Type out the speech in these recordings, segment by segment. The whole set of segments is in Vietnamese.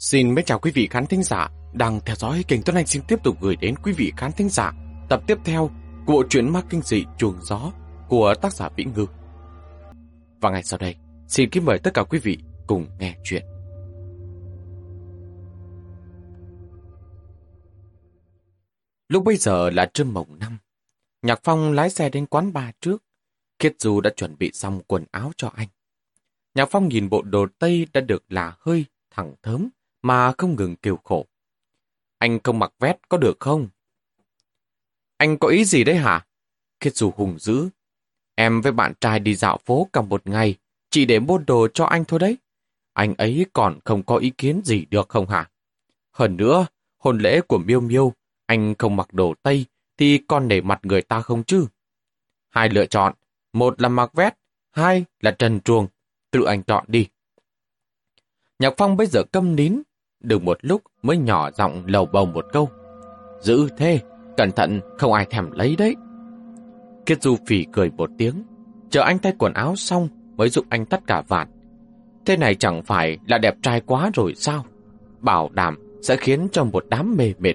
Xin mến chào quý vị khán thính giả đang theo dõi kênh Tuấn Anh xin tiếp tục gửi đến quý vị khán thính giả tập tiếp theo của bộ truyện ma kinh dị chuồng gió của tác giả Vĩ Ngư. Và ngay sau đây, xin kính mời tất cả quý vị cùng nghe chuyện. Lúc bây giờ là trưa mồng năm, Nhạc Phong lái xe đến quán bar trước. Kiết Du đã chuẩn bị xong quần áo cho anh. Nhạc Phong nhìn bộ đồ Tây đã được là hơi, thẳng thớm, mà không ngừng kêu khổ. Anh không mặc vét có được không? Anh có ý gì đấy hả? Khiết dù hùng dữ. Em với bạn trai đi dạo phố cả một ngày, chỉ để mua đồ cho anh thôi đấy. Anh ấy còn không có ý kiến gì được không hả? Hơn nữa, hôn lễ của Miêu Miêu, anh không mặc đồ Tây thì còn để mặt người ta không chứ? Hai lựa chọn, một là mặc vét, hai là trần truồng. Tự anh chọn đi. Nhạc Phong bây giờ câm nín, được một lúc mới nhỏ giọng lầu bầu một câu. Giữ thế, cẩn thận, không ai thèm lấy đấy. Kiết Du phỉ cười một tiếng, chờ anh thay quần áo xong mới giúp anh tất cả vạt. Thế này chẳng phải là đẹp trai quá rồi sao? Bảo đảm sẽ khiến cho một đám mê mệt.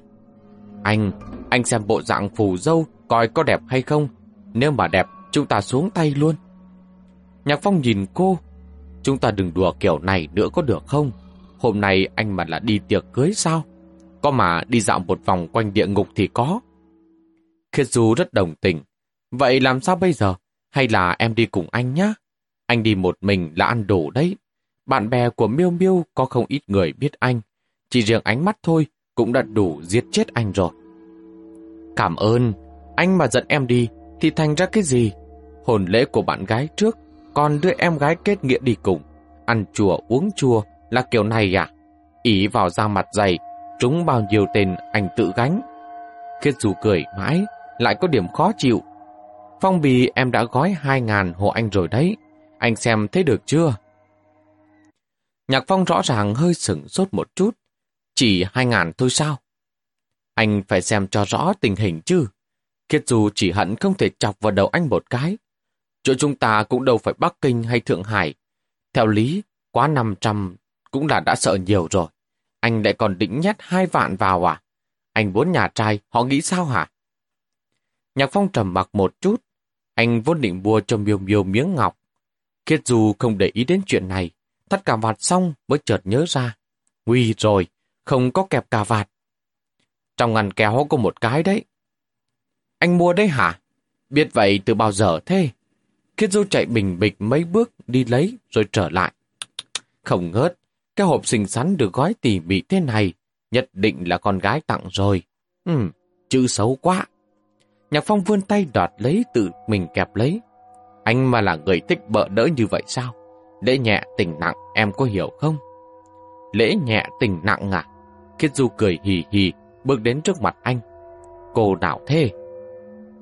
Anh, anh xem bộ dạng phù dâu coi có đẹp hay không. Nếu mà đẹp, chúng ta xuống tay luôn. Nhạc Phong nhìn cô. Chúng ta đừng đùa kiểu này nữa có được không? Hôm nay anh mà là đi tiệc cưới sao? Có mà đi dạo một vòng quanh địa ngục thì có. Khiết Du rất đồng tình. Vậy làm sao bây giờ? Hay là em đi cùng anh nhá? Anh đi một mình là ăn đủ đấy. Bạn bè của Miêu Miêu có không ít người biết anh. Chỉ riêng ánh mắt thôi cũng đã đủ giết chết anh rồi. Cảm ơn. Anh mà dẫn em đi thì thành ra cái gì? Hồn lễ của bạn gái trước, còn đưa em gái kết nghĩa đi cùng. Ăn chùa, uống chùa là kiểu này à? Ý vào da mặt dày, trúng bao nhiêu tên anh tự gánh. Khiết dù cười mãi, lại có điểm khó chịu. Phong bì em đã gói hai ngàn hộ anh rồi đấy. Anh xem thấy được chưa? Nhạc Phong rõ ràng hơi sửng sốt một chút. Chỉ hai ngàn thôi sao? Anh phải xem cho rõ tình hình chứ. Kiệt dù chỉ hận không thể chọc vào đầu anh một cái. Chỗ chúng ta cũng đâu phải Bắc Kinh hay Thượng Hải. Theo lý, quá 500 cũng là đã sợ nhiều rồi. Anh lại còn định nhét hai vạn vào à? Anh muốn nhà trai, họ nghĩ sao hả? Nhạc Phong trầm mặc một chút. Anh vốn định mua cho miêu miêu miếng ngọc. Kiệt dù không để ý đến chuyện này, thắt cà vạt xong mới chợt nhớ ra. Nguy rồi, không có kẹp cà vạt. Trong ngăn kéo có một cái đấy. Anh mua đấy hả? Biết vậy từ bao giờ thế? Kiết Du chạy bình bịch mấy bước đi lấy rồi trở lại. Không ngớt, cái hộp xinh xắn được gói tỉ mỉ thế này, nhất định là con gái tặng rồi. Ừm, chữ xấu quá. Nhạc Phong vươn tay đoạt lấy tự mình kẹp lấy. Anh mà là người thích bợ đỡ như vậy sao? Lễ nhẹ tình nặng em có hiểu không? Lễ nhẹ tình nặng à? Khiết Du cười hì hì, bước đến trước mặt anh. Cô nào thế?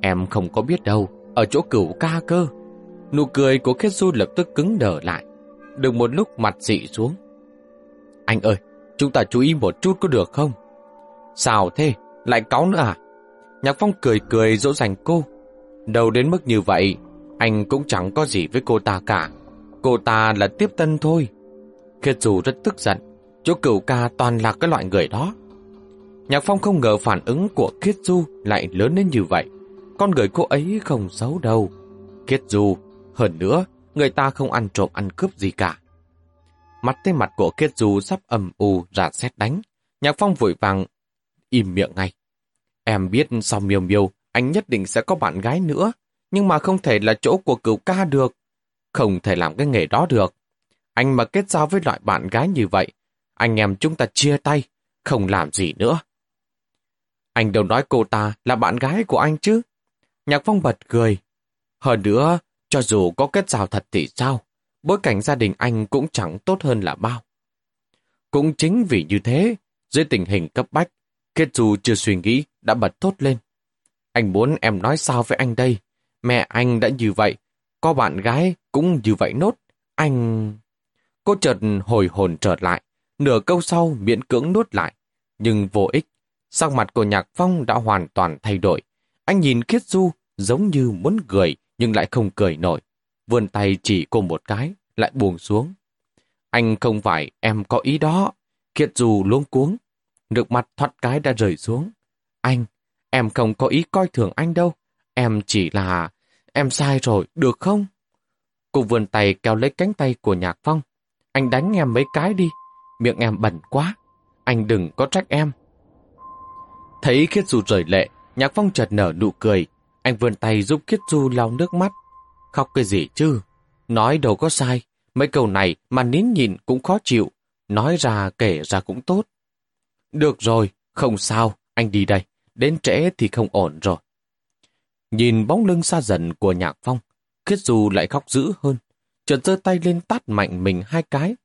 Em không có biết đâu, ở chỗ cửu ca cơ. Nụ cười của Khiết Du lập tức cứng đờ lại. Được một lúc mặt dị xuống. Anh ơi, chúng ta chú ý một chút có được không? Sao thế? Lại cáu nữa à? Nhạc Phong cười cười dỗ dành cô. Đâu đến mức như vậy, anh cũng chẳng có gì với cô ta cả. Cô ta là tiếp tân thôi. Khiết dù rất tức giận. Chỗ cửu ca toàn là cái loại người đó. Nhạc Phong không ngờ phản ứng của Khiết Du lại lớn đến như vậy. Con người cô ấy không xấu đâu. Khiết Du, hơn nữa, người ta không ăn trộm ăn cướp gì cả. Mặt tới mặt của Kiết Du sắp ầm u ra xét đánh. Nhạc Phong vội vàng im miệng ngay. Em biết sau miêu miêu, anh nhất định sẽ có bạn gái nữa, nhưng mà không thể là chỗ của cửu ca được. Không thể làm cái nghề đó được. Anh mà kết giao với loại bạn gái như vậy, anh em chúng ta chia tay, không làm gì nữa. Anh đâu nói cô ta là bạn gái của anh chứ. Nhạc Phong bật cười. Hơn nữa, cho dù có kết giao thật thì sao, bối cảnh gia đình anh cũng chẳng tốt hơn là bao. Cũng chính vì như thế, dưới tình hình cấp bách, Kết dù chưa suy nghĩ đã bật thốt lên. Anh muốn em nói sao với anh đây? Mẹ anh đã như vậy, có bạn gái cũng như vậy nốt. Anh... Cô chợt hồi hồn trở lại, nửa câu sau miễn cưỡng nuốt lại. Nhưng vô ích, sắc mặt của Nhạc Phong đã hoàn toàn thay đổi. Anh nhìn Khiết Du giống như muốn cười nhưng lại không cười nổi. Vươn tay chỉ cô một cái, lại buồn xuống. Anh không phải em có ý đó. Kiệt dù luống cuống, nước mặt thoát cái đã rời xuống. Anh, em không có ý coi thường anh đâu. Em chỉ là... Em sai rồi, được không? Cô vươn tay kéo lấy cánh tay của Nhạc Phong. Anh đánh em mấy cái đi, miệng em bẩn quá. Anh đừng có trách em. Thấy Khiết Du rời lệ, Nhạc Phong chợt nở nụ cười. Anh vươn tay giúp Khiết Du lau nước mắt. Khóc cái gì chứ? Nói đâu có sai. Mấy câu này mà nín nhìn cũng khó chịu. Nói ra kể ra cũng tốt. Được rồi, không sao, anh đi đây. Đến trễ thì không ổn rồi. Nhìn bóng lưng xa dần của Nhạc Phong, Khiết Du lại khóc dữ hơn. Chợt giơ tay lên tát mạnh mình hai cái.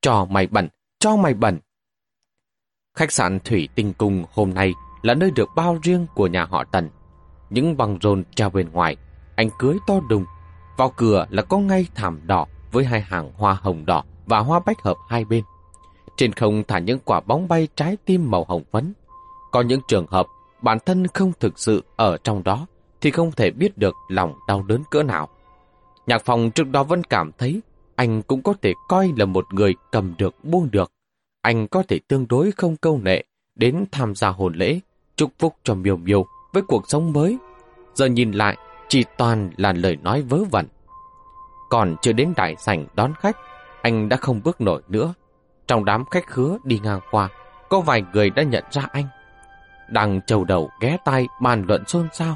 Cho mày bẩn, cho mày bẩn. Khách sạn Thủy Tinh Cung hôm nay là nơi được bao riêng của nhà họ Tần. Những băng rôn treo bên ngoài, anh cưới to đùng. Vào cửa là có ngay thảm đỏ với hai hàng hoa hồng đỏ và hoa bách hợp hai bên. Trên không thả những quả bóng bay trái tim màu hồng phấn. Có những trường hợp bản thân không thực sự ở trong đó thì không thể biết được lòng đau đớn cỡ nào. Nhạc phòng trước đó vẫn cảm thấy anh cũng có thể coi là một người cầm được buông được. Anh có thể tương đối không câu nệ đến tham gia hồn lễ, chúc phúc cho miêu miêu với cuộc sống mới. Giờ nhìn lại, chỉ toàn là lời nói vớ vẩn. Còn chưa đến đại sảnh đón khách, anh đã không bước nổi nữa. Trong đám khách khứa đi ngang qua, có vài người đã nhận ra anh. Đang trầu đầu ghé tay bàn luận xôn xao.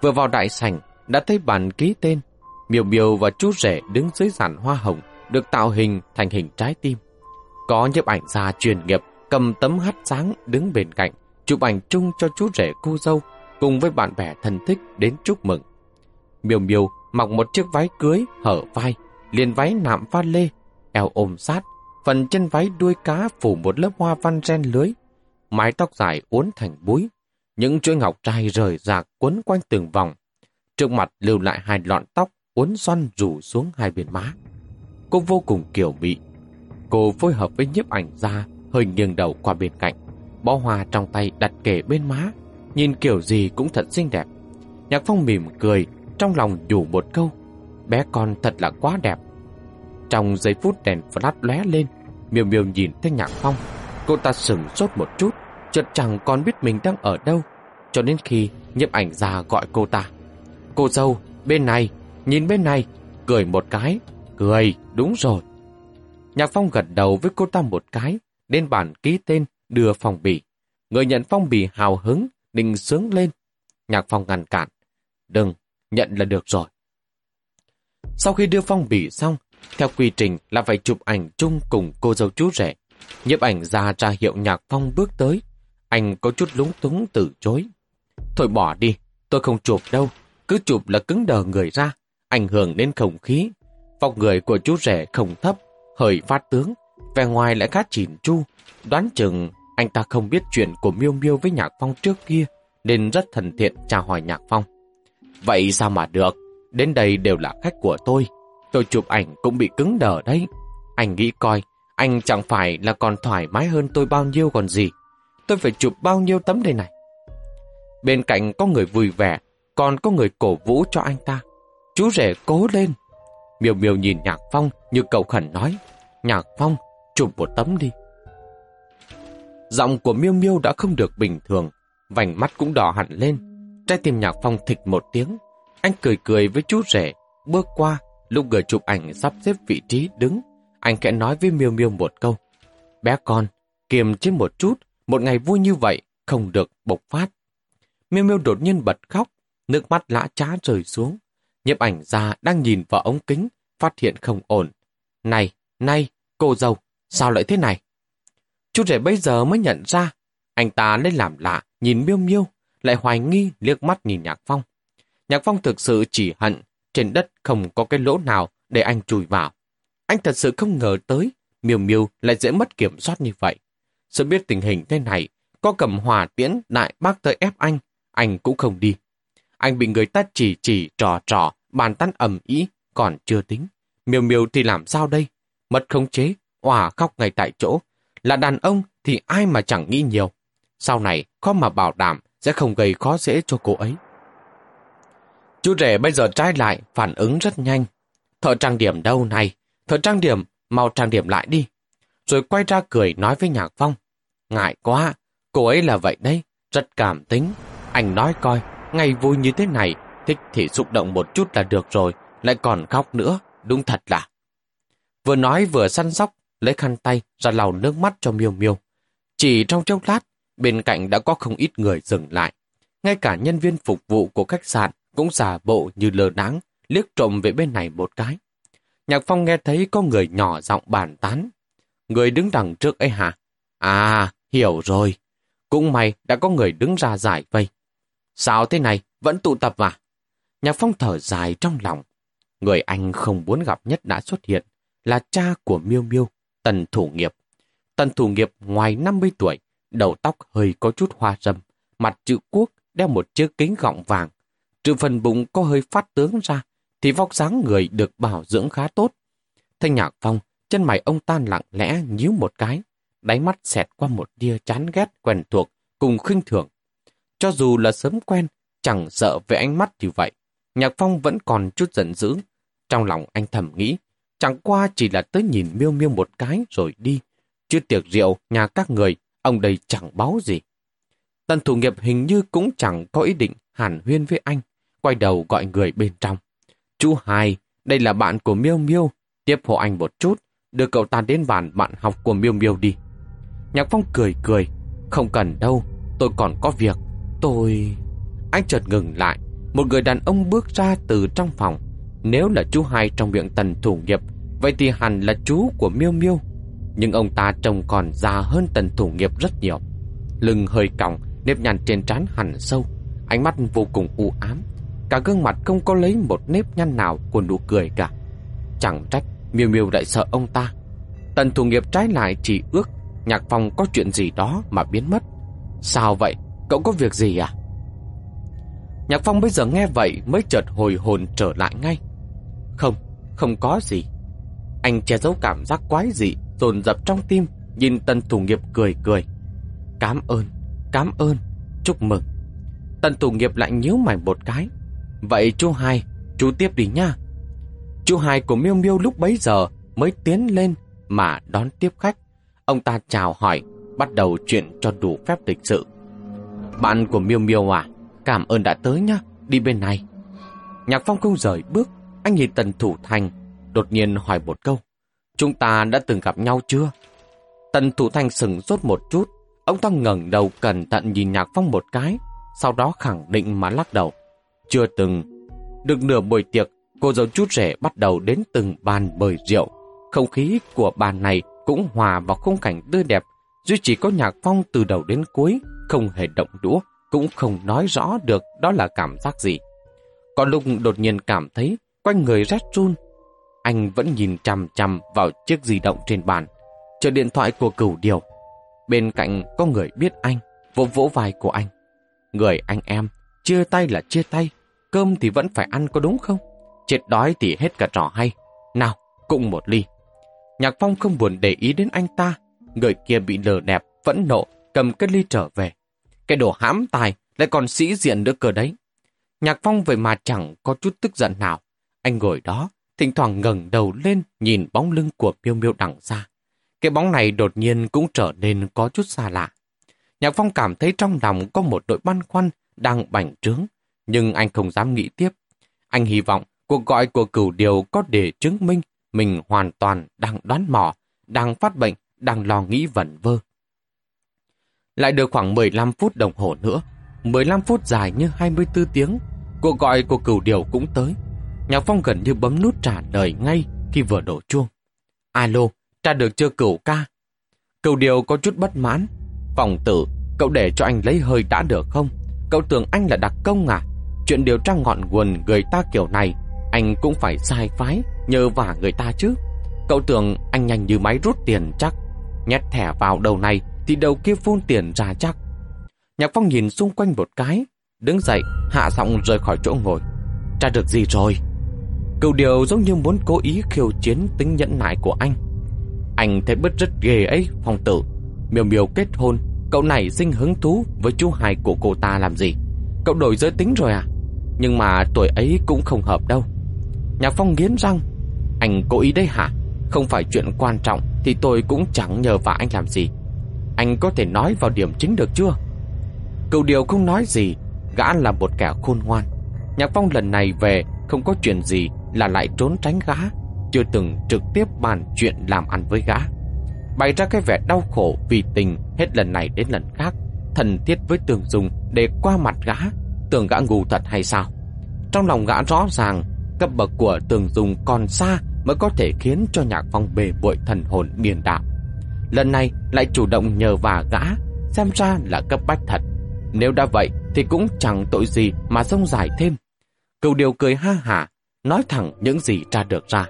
Vừa vào đại sảnh, đã thấy bàn ký tên. Miều Miều và chú rể đứng dưới giàn hoa hồng, được tạo hình thành hình trái tim. Có nhiếp ảnh gia chuyên nghiệp cầm tấm hắt sáng đứng bên cạnh, chụp ảnh chung cho chú rể cô dâu, cùng với bạn bè thân thích đến chúc mừng. Miêu miêu mặc một chiếc váy cưới hở vai, liền váy nạm pha lê, eo ôm sát, phần chân váy đuôi cá phủ một lớp hoa văn ren lưới, mái tóc dài uốn thành búi, những chuỗi ngọc trai rời rạc quấn quanh từng vòng. Trước mặt lưu lại hai lọn tóc uốn xoăn rủ xuống hai bên má. Cô vô cùng kiểu mị. Cô phối hợp với nhiếp ảnh ra, hơi nghiêng đầu qua bên cạnh. Bó hoa trong tay đặt kề bên má, nhìn kiểu gì cũng thật xinh đẹp. Nhạc Phong mỉm cười, trong lòng nhủ một câu. Bé con thật là quá đẹp. Trong giây phút đèn flash lóe lên, miêu miêu nhìn thấy Nhạc Phong. Cô ta sừng sốt một chút, chợt chẳng còn biết mình đang ở đâu. Cho đến khi nhiếp ảnh ra gọi cô ta. Cô dâu, bên này, nhìn bên này, cười một cái. Cười, đúng rồi. Nhạc Phong gật đầu với cô ta một cái, lên bản ký tên đưa phong bì. Người nhận phong bì hào hứng, định sướng lên. Nhạc Phong ngăn cản. Đừng, nhận là được rồi. Sau khi đưa phong bì xong, theo quy trình là phải chụp ảnh chung cùng cô dâu chú rể. Nhiếp ảnh ra ra hiệu Nhạc Phong bước tới. Anh có chút lúng túng từ chối. Thôi bỏ đi, tôi không chụp đâu. Cứ chụp là cứng đờ người ra, ảnh hưởng đến không khí. Vóc người của chú rể không thấp, hơi phát tướng, vẻ ngoài lại khá chỉn chu. Đoán chừng anh ta không biết chuyện của Miêu Miêu với Nhạc Phong trước kia, nên rất thân thiện chào hỏi Nhạc Phong. Vậy sao mà được? Đến đây đều là khách của tôi. Tôi chụp ảnh cũng bị cứng đờ đấy. Anh nghĩ coi, anh chẳng phải là còn thoải mái hơn tôi bao nhiêu còn gì. Tôi phải chụp bao nhiêu tấm đây này. Bên cạnh có người vui vẻ, còn có người cổ vũ cho anh ta. Chú rể cố lên. Miêu miêu nhìn Nhạc Phong như cầu khẩn nói. Nhạc Phong, chụp một tấm đi. Giọng của miêu miêu đã không được bình thường, vành mắt cũng đỏ hẳn lên. Trái tim Nhạc Phong thịch một tiếng. Anh cười cười với chú rể, bước qua, lúc người chụp ảnh sắp xếp vị trí đứng. Anh kẽ nói với miêu miêu một câu. Bé con, kiềm chế một chút, một ngày vui như vậy, không được bộc phát. Miêu miêu đột nhiên bật khóc, nước mắt lã trá rơi xuống. Nhiếp ảnh ra đang nhìn vào ống kính, phát hiện không ổn. Này, này, cô dâu, sao lại thế này? Chú rể bây giờ mới nhận ra, anh ta lên làm lạ, nhìn miêu miêu, lại hoài nghi liếc mắt nhìn Nhạc Phong. Nhạc Phong thực sự chỉ hận, trên đất không có cái lỗ nào để anh chui vào. Anh thật sự không ngờ tới, miêu miêu lại dễ mất kiểm soát như vậy. Sự biết tình hình thế này, có cầm hòa tiễn đại bác tới ép anh, anh cũng không đi. Anh bị người ta chỉ chỉ trò trò, bàn tán ầm ý, còn chưa tính. Miêu miêu thì làm sao đây? Mất khống chế, òa khóc ngay tại chỗ. Là đàn ông thì ai mà chẳng nghĩ nhiều. Sau này, khó mà bảo đảm sẽ không gây khó dễ cho cô ấy. Chú rể bây giờ trái lại, phản ứng rất nhanh. Thợ trang điểm đâu này? Thợ trang điểm, mau trang điểm lại đi. rồi quay ra cười nói với Nhạc Phong. Ngại quá, cô ấy là vậy đấy, rất cảm tính. Anh nói coi, ngày vui như thế này, thích thì xúc động một chút là được rồi, lại còn khóc nữa, đúng thật là. Vừa nói vừa săn sóc, lấy khăn tay ra lau nước mắt cho miêu miêu. Chỉ trong chốc lát, bên cạnh đã có không ít người dừng lại. Ngay cả nhân viên phục vụ của khách sạn cũng giả bộ như lờ đáng, liếc trộm về bên này một cái. Nhạc Phong nghe thấy có người nhỏ giọng bàn tán. Người đứng đằng trước ấy hả? À, hiểu rồi. Cũng may đã có người đứng ra giải vây. Sao thế này, vẫn tụ tập mà? Nhạc Phong thở dài trong lòng. Người anh không muốn gặp nhất đã xuất hiện là cha của Miêu Miêu, Tần Thủ Nghiệp. Tần Thủ Nghiệp ngoài 50 tuổi, đầu tóc hơi có chút hoa râm, mặt chữ quốc đeo một chiếc kính gọng vàng. Trừ phần bụng có hơi phát tướng ra, thì vóc dáng người được bảo dưỡng khá tốt. Thanh Nhạc Phong, chân mày ông tan lặng lẽ nhíu một cái, đáy mắt xẹt qua một tia chán ghét quen thuộc cùng khinh thường. Cho dù là sớm quen, chẳng sợ về ánh mắt như vậy, Nhạc Phong vẫn còn chút giận dữ. Trong lòng anh thầm nghĩ, chẳng qua chỉ là tới nhìn miêu miêu một cái rồi đi. Chứ tiệc rượu nhà các người, ông đây chẳng báo gì. Tần thủ nghiệp hình như cũng chẳng có ý định hàn huyên với anh, quay đầu gọi người bên trong. Chú Hai, đây là bạn của Miêu Miêu, tiếp hộ anh một chút, đưa cậu ta đến bàn bạn học của Miêu Miêu đi. Nhạc Phong cười cười, không cần đâu, tôi còn có việc, tôi... Anh chợt ngừng lại, một người đàn ông bước ra từ trong phòng. Nếu là chú hai trong miệng tần thủ nghiệp, vậy thì hẳn là chú của Miêu Miêu. Nhưng ông ta trông còn già hơn tần thủ nghiệp rất nhiều. Lưng hơi còng, nếp nhăn trên trán hẳn sâu, ánh mắt vô cùng u ám. Cả gương mặt không có lấy một nếp nhăn nào của nụ cười cả. Chẳng trách Miêu Miêu lại sợ ông ta. Tần thủ nghiệp trái lại chỉ ước Nhạc Phong có chuyện gì đó mà biến mất. Sao vậy? Cậu có việc gì à? Nhạc Phong bây giờ nghe vậy mới chợt hồi hồn trở lại ngay. Không, không có gì. Anh che giấu cảm giác quái dị, dồn dập trong tim, nhìn Tần Thủ Nghiệp cười cười. Cám ơn, cám ơn, chúc mừng. Tần Thủ Nghiệp lại nhíu mày một cái. Vậy chú hai, chú tiếp đi nha. Chú hai của Miêu Miêu lúc bấy giờ mới tiến lên mà đón tiếp khách. Ông ta chào hỏi, bắt đầu chuyện cho đủ phép lịch sự. Bạn của Miêu Miêu à, cảm ơn đã tới nhá, đi bên này. Nhạc Phong không rời bước, anh nhìn Tần Thủ Thành, đột nhiên hỏi một câu. Chúng ta đã từng gặp nhau chưa? Tần Thủ Thanh sừng rốt một chút, ông ta ngẩng đầu cẩn thận nhìn Nhạc Phong một cái, sau đó khẳng định mà lắc đầu. Chưa từng. Được nửa buổi tiệc, cô dâu chút rể bắt đầu đến từng bàn bời rượu. Không khí của bàn này cũng hòa vào khung cảnh tươi đẹp, duy chỉ có Nhạc Phong từ đầu đến cuối, không hề động đũa, cũng không nói rõ được đó là cảm giác gì. Còn lúc đột nhiên cảm thấy quanh người rét run, anh vẫn nhìn chằm chằm vào chiếc di động trên bàn, chờ điện thoại của cửu điều. Bên cạnh có người biết anh, vỗ vỗ vai của anh. Người anh em, chia tay là chia tay, cơm thì vẫn phải ăn có đúng không? Chết đói thì hết cả trò hay. Nào, cùng một ly. Nhạc Phong không buồn để ý đến anh ta. Người kia bị lờ đẹp, vẫn nộ, cầm cái ly trở về. Cái đồ hãm tài lại còn sĩ diện nữa cơ đấy. Nhạc Phong vậy mà chẳng có chút tức giận nào. Anh ngồi đó, thỉnh thoảng ngẩng đầu lên nhìn bóng lưng của miêu miêu đằng xa. Cái bóng này đột nhiên cũng trở nên có chút xa lạ. Nhạc Phong cảm thấy trong lòng có một đội băn khoăn đang bành trướng, nhưng anh không dám nghĩ tiếp. Anh hy vọng cuộc gọi của cửu điều có để chứng minh mình hoàn toàn đang đoán mò, đang phát bệnh, đang lo nghĩ vẩn vơ. Lại được khoảng 15 phút đồng hồ nữa, 15 phút dài như 24 tiếng, cuộc gọi của cửu điều cũng tới. Nhạc Phong gần như bấm nút trả lời ngay khi vừa đổ chuông. Alo, trả được chưa cửu ca? Cửu điều có chút bất mãn. Phòng tử, cậu để cho anh lấy hơi đã được không? Cậu tưởng anh là đặc công à? Chuyện điều tra ngọn nguồn người ta kiểu này, anh cũng phải sai phái, nhờ vả người ta chứ. Cậu tưởng anh nhanh như máy rút tiền chắc. Nhét thẻ vào đầu này thì đầu kia phun tiền ra chắc. Nhạc Phong nhìn xung quanh một cái, đứng dậy, hạ giọng rời khỏi chỗ ngồi. Tra được gì rồi? Cựu điều giống như muốn cố ý khiêu chiến tính nhẫn nại của anh. Anh thấy bứt rất ghê ấy, phong tử. miều miều kết hôn, cậu này sinh hứng thú với chú hài của cô ta làm gì? Cậu đổi giới tính rồi à? Nhưng mà tuổi ấy cũng không hợp đâu. Nhạc Phong nghiến răng. Anh cố ý đấy hả? Không phải chuyện quan trọng Thì tôi cũng chẳng nhờ vả anh làm gì Anh có thể nói vào điểm chính được chưa Cựu điều không nói gì Gã là một kẻ khôn ngoan Nhạc Phong lần này về Không có chuyện gì là lại trốn tránh gã, Chưa từng trực tiếp bàn chuyện làm ăn với gã. Bày ra cái vẻ đau khổ vì tình Hết lần này đến lần khác Thần thiết với tường dùng để qua mặt gã, Tưởng gã ngu thật hay sao? Trong lòng gã rõ ràng, Cấp bậc của tường dùng còn xa Mới có thể khiến cho nhạc phong bề bội thần hồn điền đạo. Lần này lại chủ động nhờ vả gã, Xem ra là cấp bách thật. Nếu đã vậy thì cũng chẳng tội gì Mà sông dài thêm. Cựu điều cười ha hả Nói thẳng những gì tra được ra.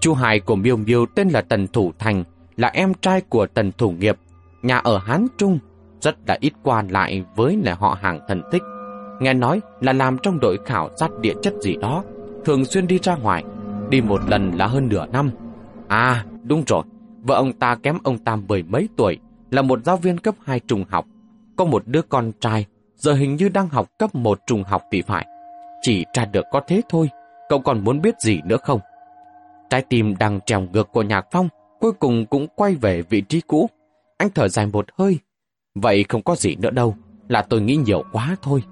Chu Hải của Miêu Miêu tên là Tần Thủ Thành, Là em trai của Tần Thủ Nghiệp. Nhà ở Hán Trung, Rất là ít qua lại với là họ hàng thần thích. Nghe nói là làm trong đội khảo sát địa chất gì đó, Thường xuyên đi ra ngoài, Đi một lần là hơn nửa năm. À đúng rồi, Vợ ông ta kém ông ta mười mấy tuổi, Là một giáo viên cấp 2 trung học. Có một đứa con trai, Giờ hình như đang học cấp 1 trung học thì phải. Chỉ tra được có thế thôi. Cậu còn muốn biết gì nữa không Trái tim đang trèo ngược của Nhạc Phong Cuối cùng cũng quay về vị trí cũ Anh thở dài một hơi Vậy không có gì nữa đâu Là tôi nghĩ nhiều quá thôi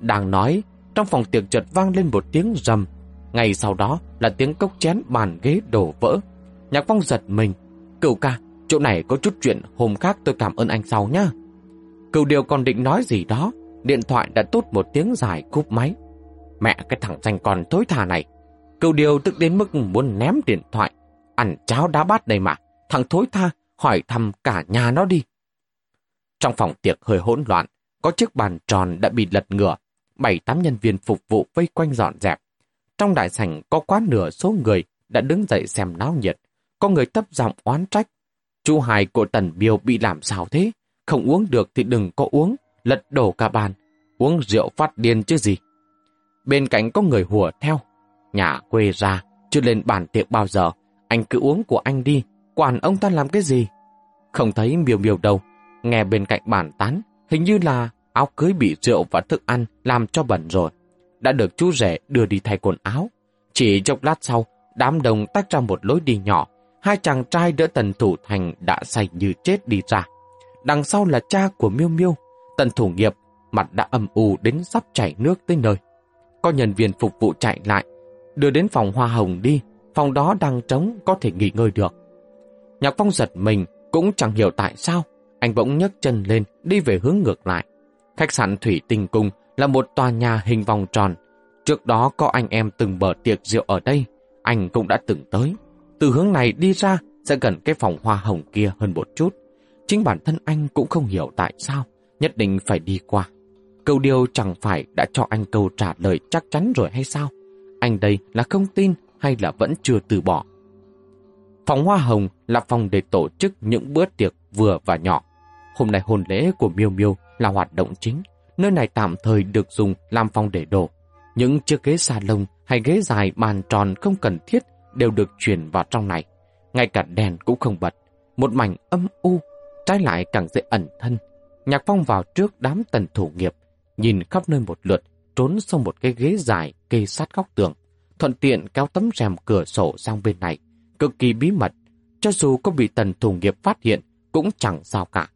Đang nói Trong phòng tiệc chợt vang lên một tiếng rầm ngay sau đó là tiếng cốc chén bàn ghế đổ vỡ. Nhạc Phong giật mình. Cựu ca, chỗ này có chút chuyện hôm khác tôi cảm ơn anh sau nhá. Cựu điều còn định nói gì đó, điện thoại đã tốt một tiếng dài cúp máy. Mẹ cái thằng danh còn thối thà này. Cựu điều tức đến mức muốn ném điện thoại. Ăn cháo đá bát đây mà, thằng thối tha hỏi thăm cả nhà nó đi. Trong phòng tiệc hơi hỗn loạn, có chiếc bàn tròn đã bị lật ngửa, bảy tám nhân viên phục vụ vây quanh dọn dẹp. Trong đại sảnh có quá nửa số người đã đứng dậy xem náo nhiệt. Có người thấp giọng oán trách. Chú hài của Tần Biêu bị làm sao thế? Không uống được thì đừng có uống, lật đổ cả bàn. Uống rượu phát điên chứ gì. Bên cạnh có người hùa theo. Nhà quê ra, chưa lên bàn tiệc bao giờ. Anh cứ uống của anh đi, quản ông ta làm cái gì? Không thấy miêu miêu đâu. Nghe bên cạnh bàn tán, hình như là áo cưới bị rượu và thức ăn làm cho bẩn rồi đã được chú rể đưa đi thay quần áo. Chỉ chốc lát sau, đám đông tách ra một lối đi nhỏ, hai chàng trai đỡ Tần Thủ Thành đã say như chết đi ra. Đằng sau là cha của Miêu Miêu, Tần Thủ Nghiệp, mặt đã âm u đến sắp chảy nước tới nơi. Có nhân viên phục vụ chạy lại, đưa đến phòng hoa hồng đi, phòng đó đang trống có thể nghỉ ngơi được. Nhạc Phong giật mình, cũng chẳng hiểu tại sao, anh bỗng nhấc chân lên, đi về hướng ngược lại. Khách sạn Thủy Tinh Cung là một tòa nhà hình vòng tròn. Trước đó có anh em từng bờ tiệc rượu ở đây, anh cũng đã từng tới. Từ hướng này đi ra sẽ gần cái phòng hoa hồng kia hơn một chút. Chính bản thân anh cũng không hiểu tại sao, nhất định phải đi qua. Câu điều chẳng phải đã cho anh câu trả lời chắc chắn rồi hay sao? Anh đây là không tin hay là vẫn chưa từ bỏ? Phòng hoa hồng là phòng để tổ chức những bữa tiệc vừa và nhỏ. Hôm nay hôn lễ của Miêu Miêu là hoạt động chính nơi này tạm thời được dùng làm phòng để đồ. Những chiếc ghế salon hay ghế dài bàn tròn không cần thiết đều được chuyển vào trong này. Ngay cả đèn cũng không bật. Một mảnh âm u, trái lại càng dễ ẩn thân. Nhạc Phong vào trước đám tần thủ nghiệp, nhìn khắp nơi một lượt, trốn sau một cái ghế dài kê sát góc tường. Thuận tiện kéo tấm rèm cửa sổ sang bên này, cực kỳ bí mật. Cho dù có bị tần thủ nghiệp phát hiện, cũng chẳng sao cả.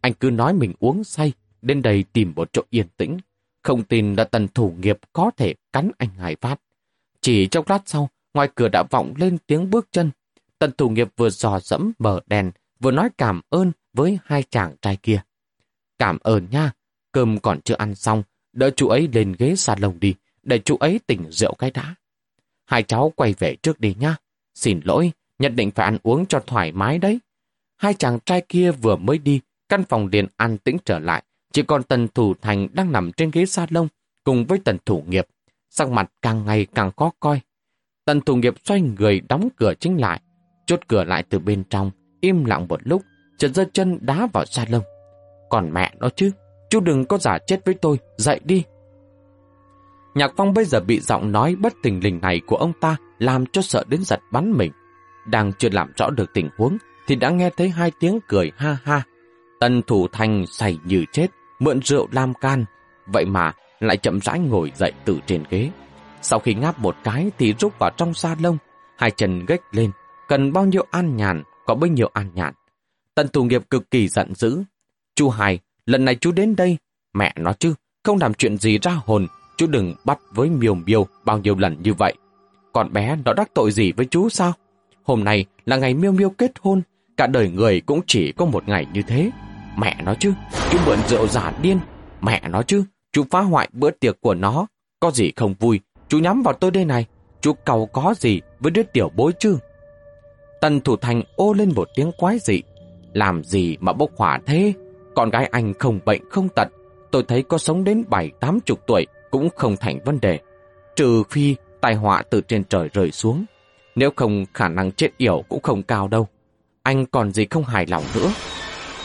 Anh cứ nói mình uống say, đến đây tìm một chỗ yên tĩnh. Không tin là tần thủ nghiệp có thể cắn anh Hải Phát. Chỉ trong lát sau, ngoài cửa đã vọng lên tiếng bước chân. Tần thủ nghiệp vừa dò dẫm mở đèn, vừa nói cảm ơn với hai chàng trai kia. Cảm ơn nha, cơm còn chưa ăn xong, đỡ chú ấy lên ghế salon đi, để chú ấy tỉnh rượu cái đã. Hai cháu quay về trước đi nha. Xin lỗi, nhất định phải ăn uống cho thoải mái đấy. Hai chàng trai kia vừa mới đi, căn phòng liền an tĩnh trở lại, chỉ còn tần thủ thành đang nằm trên ghế salon cùng với tần thủ nghiệp, sắc mặt càng ngày càng khó coi. Tần thủ nghiệp xoay người đóng cửa chính lại, chốt cửa lại từ bên trong, im lặng một lúc, chợt giơ chân đá vào salon. Còn mẹ nó chứ, chú đừng có giả chết với tôi, dậy đi. Nhạc Phong bây giờ bị giọng nói bất tình lình này của ông ta làm cho sợ đến giật bắn mình. Đang chưa làm rõ được tình huống thì đã nghe thấy hai tiếng cười ha ha. tân thủ thành say như chết, mượn rượu lam can, vậy mà lại chậm rãi ngồi dậy từ trên ghế. Sau khi ngáp một cái thì rút vào trong sa lông, hai chân gách lên, cần bao nhiêu an nhàn, có bấy nhiêu an nhàn. Tần thủ nghiệp cực kỳ giận dữ. Chú Hải lần này chú đến đây, mẹ nó chứ, không làm chuyện gì ra hồn, chú đừng bắt với miêu miêu bao nhiêu lần như vậy. Còn bé nó đắc tội gì với chú sao? Hôm nay là ngày miêu miêu kết hôn, cả đời người cũng chỉ có một ngày như thế. Mẹ nó chứ, chú mượn rượu giả điên. Mẹ nó chứ, chú phá hoại bữa tiệc của nó. Có gì không vui, chú nhắm vào tôi đây này. Chú cầu có gì với đứa tiểu bối chứ? Tần Thủ Thành ô lên một tiếng quái dị. Làm gì mà bốc hỏa thế? Con gái anh không bệnh không tật. Tôi thấy có sống đến bảy tám chục tuổi cũng không thành vấn đề. Trừ phi tai họa từ trên trời rơi xuống. Nếu không khả năng chết yểu cũng không cao đâu. Anh còn gì không hài lòng nữa.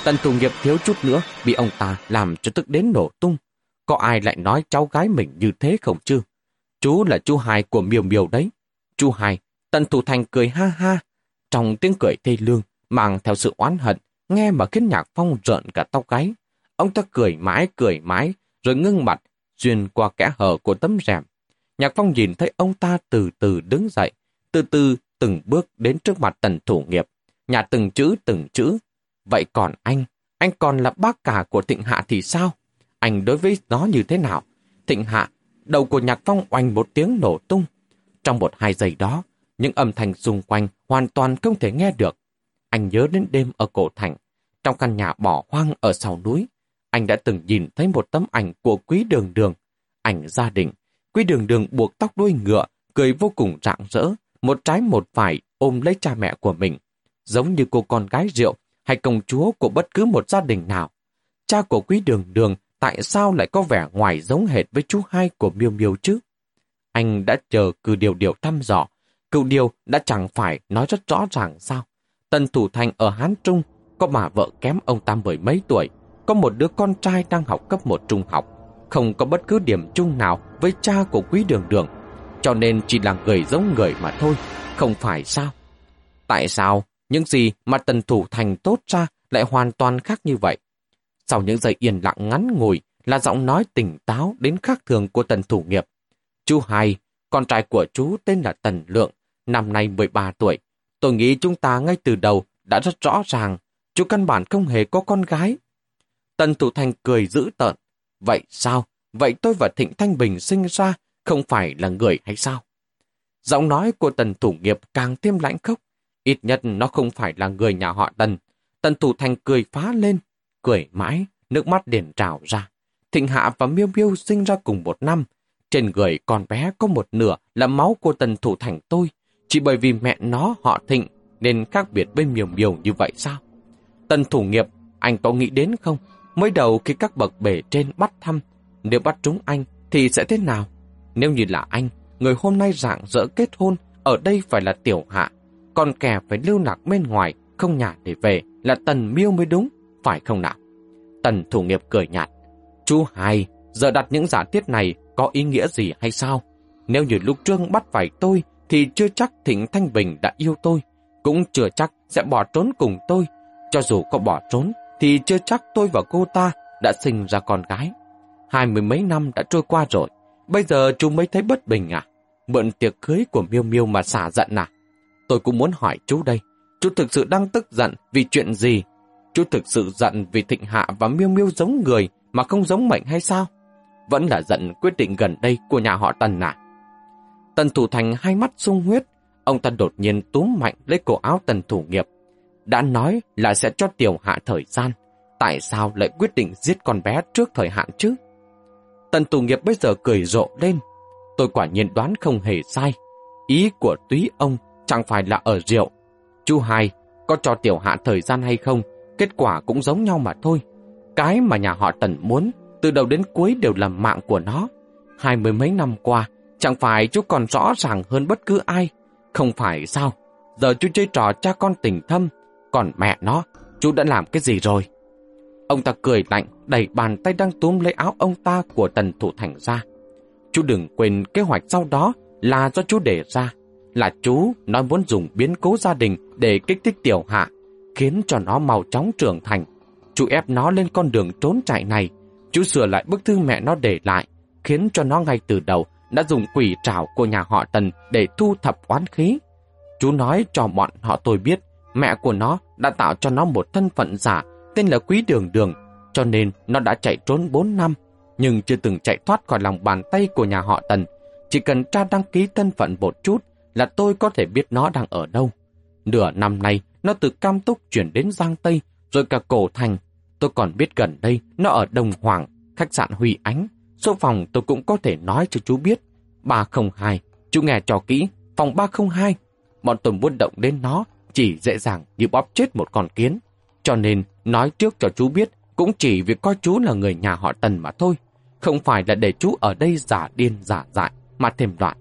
Tần thủ nghiệp thiếu chút nữa bị ông ta làm cho tức đến nổ tung. Có ai lại nói cháu gái mình như thế không chứ? Chú là chú hai của miều miều đấy. Chú hai, tần thủ thành cười ha ha. Trong tiếng cười thê lương, mang theo sự oán hận, nghe mà khiến nhạc phong rợn cả tóc gáy. Ông ta cười mãi cười mãi, rồi ngưng mặt, xuyên qua kẽ hở của tấm rèm. Nhạc phong nhìn thấy ông ta từ từ đứng dậy, từ từ từng bước đến trước mặt tần thủ nghiệp, nhà từng chữ từng chữ. Vậy còn anh, anh còn là bác cả của Thịnh Hạ thì sao? Anh đối với nó như thế nào? Thịnh Hạ, đầu của nhạc phong oanh một tiếng nổ tung. Trong một hai giây đó, những âm thanh xung quanh hoàn toàn không thể nghe được. Anh nhớ đến đêm ở cổ thành, trong căn nhà bỏ hoang ở sau núi. Anh đã từng nhìn thấy một tấm ảnh của quý đường đường, ảnh gia đình. Quý đường đường buộc tóc đuôi ngựa, cười vô cùng rạng rỡ, một trái một phải ôm lấy cha mẹ của mình, giống như cô con gái rượu hay công chúa của bất cứ một gia đình nào. Cha của quý đường đường tại sao lại có vẻ ngoài giống hệt với chú hai của miêu miêu chứ? Anh đã chờ cử điều điều thăm dò, cựu điều đã chẳng phải nói rất rõ ràng sao. Tần Thủ Thành ở Hán Trung có bà vợ kém ông ta mười mấy tuổi, có một đứa con trai đang học cấp một trung học, không có bất cứ điểm chung nào với cha của quý đường đường cho nên chỉ là người giống người mà thôi, không phải sao? Tại sao những gì mà tần thủ thành tốt ra lại hoàn toàn khác như vậy? Sau những giây yên lặng ngắn ngủi là giọng nói tỉnh táo đến khác thường của tần thủ nghiệp. Chú hai, con trai của chú tên là Tần Lượng, năm nay 13 tuổi. Tôi nghĩ chúng ta ngay từ đầu đã rất rõ ràng, chú căn bản không hề có con gái. Tần Thủ Thành cười dữ tợn. Vậy sao? Vậy tôi và Thịnh Thanh Bình sinh ra không phải là người hay sao? Giọng nói của tần thủ nghiệp càng thêm lãnh khốc. Ít nhất nó không phải là người nhà họ tần. Tần thủ thành cười phá lên, cười mãi, nước mắt điển trào ra. Thịnh Hạ và Miêu Miêu sinh ra cùng một năm. Trên người con bé có một nửa là máu của tần thủ thành tôi. Chỉ bởi vì mẹ nó họ thịnh nên khác biệt với miều miều như vậy sao? Tần thủ nghiệp, anh có nghĩ đến không? Mới đầu khi các bậc bể trên bắt thăm, nếu bắt trúng anh thì sẽ thế nào? Nếu như là anh, người hôm nay rạng rỡ kết hôn, ở đây phải là tiểu hạ, còn kẻ phải lưu lạc bên ngoài, không nhà để về, là Tần Miêu mới đúng, phải không nào? Tần thủ nghiệp cười nhạt. Chú hai, giờ đặt những giả thiết này có ý nghĩa gì hay sao? Nếu như lúc trương bắt phải tôi, thì chưa chắc Thịnh Thanh Bình đã yêu tôi, cũng chưa chắc sẽ bỏ trốn cùng tôi. Cho dù có bỏ trốn, thì chưa chắc tôi và cô ta đã sinh ra con gái. Hai mươi mấy năm đã trôi qua rồi, Bây giờ chú mới thấy bất bình à? Mượn tiệc cưới của Miêu Miêu mà xả giận à? Tôi cũng muốn hỏi chú đây. Chú thực sự đang tức giận vì chuyện gì? Chú thực sự giận vì Thịnh Hạ và Miêu Miêu giống người mà không giống mệnh hay sao? Vẫn là giận quyết định gần đây của nhà họ Tần à? Tần Thủ Thành hai mắt sung huyết. Ông ta đột nhiên túm mạnh lấy cổ áo Tần Thủ Nghiệp. Đã nói là sẽ cho Tiểu Hạ thời gian. Tại sao lại quyết định giết con bé trước thời hạn chứ? Tần Thủ nghiệp bây giờ cười rộ lên. Tôi quả nhiên đoán không hề sai. Ý của túy ông chẳng phải là ở rượu. Chú hai, có cho tiểu hạ thời gian hay không, kết quả cũng giống nhau mà thôi. Cái mà nhà họ Tần muốn, từ đầu đến cuối đều là mạng của nó. Hai mươi mấy năm qua, chẳng phải chú còn rõ ràng hơn bất cứ ai. Không phải sao, giờ chú chơi trò cha con tình thâm, còn mẹ nó, chú đã làm cái gì rồi? Ông ta cười lạnh, đẩy bàn tay đang túm lấy áo ông ta của tần thủ thành ra. Chú đừng quên kế hoạch sau đó là do chú để ra. Là chú nói muốn dùng biến cố gia đình để kích thích tiểu hạ, khiến cho nó mau chóng trưởng thành. Chú ép nó lên con đường trốn chạy này. Chú sửa lại bức thư mẹ nó để lại, khiến cho nó ngay từ đầu đã dùng quỷ trảo của nhà họ Tần để thu thập oán khí. Chú nói cho bọn họ tôi biết, mẹ của nó đã tạo cho nó một thân phận giả tên là Quý Đường Đường, cho nên nó đã chạy trốn 4 năm, nhưng chưa từng chạy thoát khỏi lòng bàn tay của nhà họ Tần. Chỉ cần tra đăng ký thân phận một chút là tôi có thể biết nó đang ở đâu. Nửa năm nay, nó từ Cam Túc chuyển đến Giang Tây, rồi cả Cổ Thành. Tôi còn biết gần đây nó ở Đồng Hoàng, khách sạn Huy Ánh. Số phòng tôi cũng có thể nói cho chú biết. 302, chú nghe cho kỹ, phòng 302. Bọn tôi muốn động đến nó, chỉ dễ dàng như bóp chết một con kiến. Cho nên, nói trước cho chú biết, cũng chỉ vì coi chú là người nhà họ Tần mà thôi. Không phải là để chú ở đây giả điên giả dại, mà thêm loạn.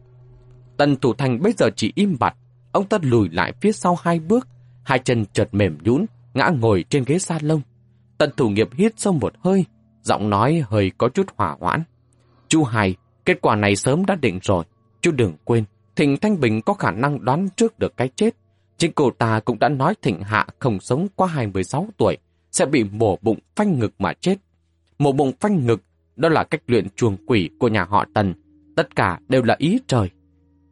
Tần Thủ Thành bây giờ chỉ im bặt, ông ta lùi lại phía sau hai bước, hai chân chợt mềm nhũn, ngã ngồi trên ghế sa lông. Tần Thủ Nghiệp hít sâu một hơi, giọng nói hơi có chút hỏa hoãn. Chú Hai, kết quả này sớm đã định rồi, chú đừng quên, Thịnh Thanh Bình có khả năng đoán trước được cái chết. Chính cô ta cũng đã nói Thịnh Hạ không sống qua 26 tuổi, sẽ bị mổ bụng phanh ngực mà chết. Mổ bụng phanh ngực, đó là cách luyện chuồng quỷ của nhà họ Tần. Tất cả đều là ý trời.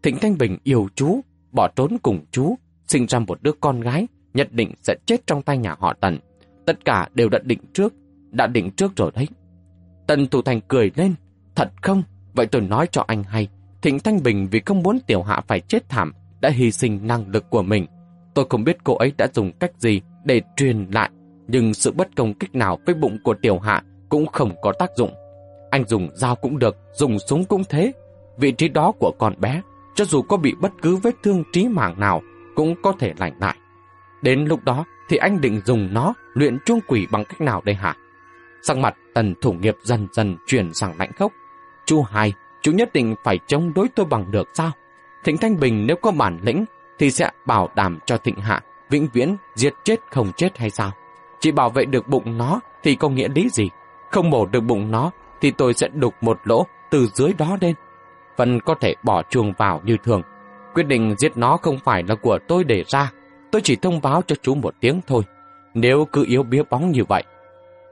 Thịnh Thanh Bình yêu chú, bỏ trốn cùng chú, sinh ra một đứa con gái, nhất định sẽ chết trong tay nhà họ Tần. Tất cả đều đã định trước, đã định trước rồi đấy. Tần Thủ Thành cười lên, thật không? Vậy tôi nói cho anh hay, Thịnh Thanh Bình vì không muốn Tiểu Hạ phải chết thảm, đã hy sinh năng lực của mình. Tôi không biết cô ấy đã dùng cách gì để truyền lại, nhưng sự bất công kích nào với bụng của Tiểu Hạ cũng không có tác dụng. Anh dùng dao cũng được, dùng súng cũng thế. Vị trí đó của con bé, cho dù có bị bất cứ vết thương trí mạng nào, cũng có thể lành lại. Đến lúc đó thì anh định dùng nó luyện chuông quỷ bằng cách nào đây hả? Sang mặt tần thủ nghiệp dần dần chuyển sang lạnh khốc. Chú hai, chú nhất định phải chống đối tôi bằng được sao? Thịnh Thanh Bình nếu có bản lĩnh thì sẽ bảo đảm cho Thịnh Hạ vĩnh viễn giết chết không chết hay sao? Chỉ bảo vệ được bụng nó thì có nghĩa lý gì? Không mổ được bụng nó thì tôi sẽ đục một lỗ từ dưới đó lên. Vẫn có thể bỏ chuồng vào như thường. Quyết định giết nó không phải là của tôi để ra. Tôi chỉ thông báo cho chú một tiếng thôi. Nếu cứ yếu bía bóng như vậy,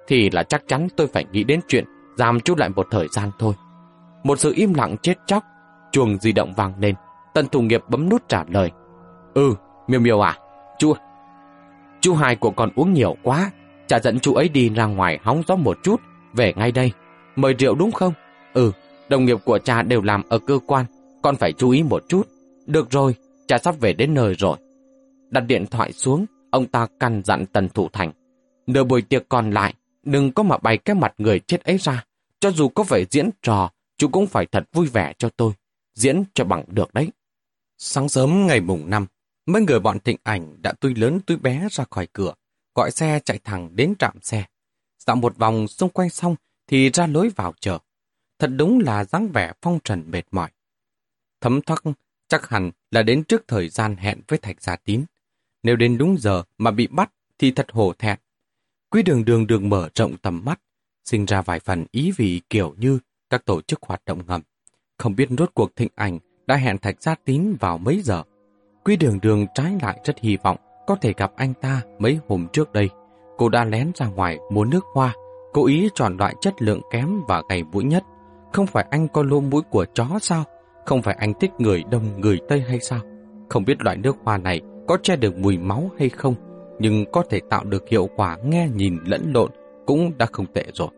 thì là chắc chắn tôi phải nghĩ đến chuyện giam chú lại một thời gian thôi. Một sự im lặng chết chóc, chuồng di động vang lên. Tần thủ nghiệp bấm nút trả lời. Ừ, miêu miêu à, chú... Chú hai của con uống nhiều quá, cha dẫn chú ấy đi ra ngoài hóng gió một chút, về ngay đây. Mời rượu đúng không? Ừ, đồng nghiệp của cha đều làm ở cơ quan, con phải chú ý một chút. Được rồi, cha sắp về đến nơi rồi. Đặt điện thoại xuống, ông ta căn dặn Tần Thủ Thành. Nửa buổi tiệc còn lại, đừng có mà bày cái mặt người chết ấy ra. Cho dù có phải diễn trò, chú cũng phải thật vui vẻ cho tôi. Diễn cho bằng được đấy. Sáng sớm ngày mùng 5, mấy người bọn thịnh ảnh đã tuy lớn tuy bé ra khỏi cửa, gọi xe chạy thẳng đến trạm xe. Dạo một vòng xung quanh xong thì ra lối vào chợ. Thật đúng là dáng vẻ phong trần mệt mỏi. Thấm thoát chắc hẳn là đến trước thời gian hẹn với Thạch Gia Tín. Nếu đến đúng giờ mà bị bắt thì thật hổ thẹn. Quý đường đường đường mở rộng tầm mắt, sinh ra vài phần ý vị kiểu như các tổ chức hoạt động ngầm. Không biết rốt cuộc thịnh ảnh đã hẹn Thạch Gia Tín vào mấy giờ. Quý đường đường trái lại rất hy vọng có thể gặp anh ta mấy hôm trước đây. Cô đã lén ra ngoài mua nước hoa, cố ý chọn loại chất lượng kém và gầy mũi nhất. Không phải anh có lô mũi của chó sao? Không phải anh thích người đông người Tây hay sao? Không biết loại nước hoa này có che được mùi máu hay không, nhưng có thể tạo được hiệu quả nghe nhìn lẫn lộn cũng đã không tệ rồi.